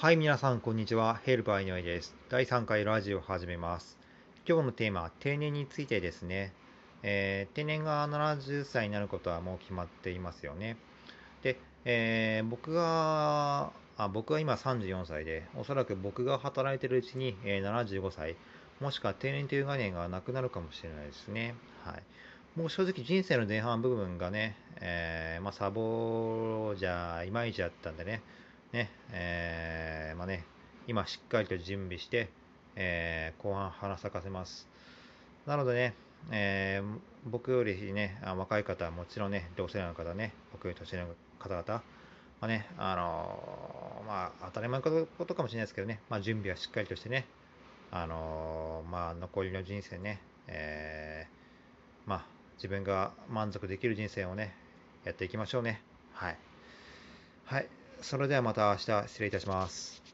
はい、皆さん、こんにちは。ヘルパー井上です。第3回ラジオを始めます。今日のテーマ定年についてですね。えー定年が70歳になることはもう決まっていますよね。で、えー僕があ、僕は今34歳で、おそらく僕が働いてるうちに、えー75歳、もしくは定年という概念がなくなるかもしれないですね。はい。もう正直人生の前半部分がね、えーまあ、サボじゃいまいちだったんでね、ね、えーまね、今しっかりと準備して、えー後半花咲かせます。なのでね、えー僕よりね、若い方はもちろんね、同世代の方ね、僕より年上の方々、まあね、あのーまあ、当たり前のことかもしれないですけどね、まあ、準備はしっかりとしてね、あのまあ、残りの人生ね、えまあ、自分が満足できる人生をね、やっていきましょうね。はい。はい。それではまた明日失礼いたします。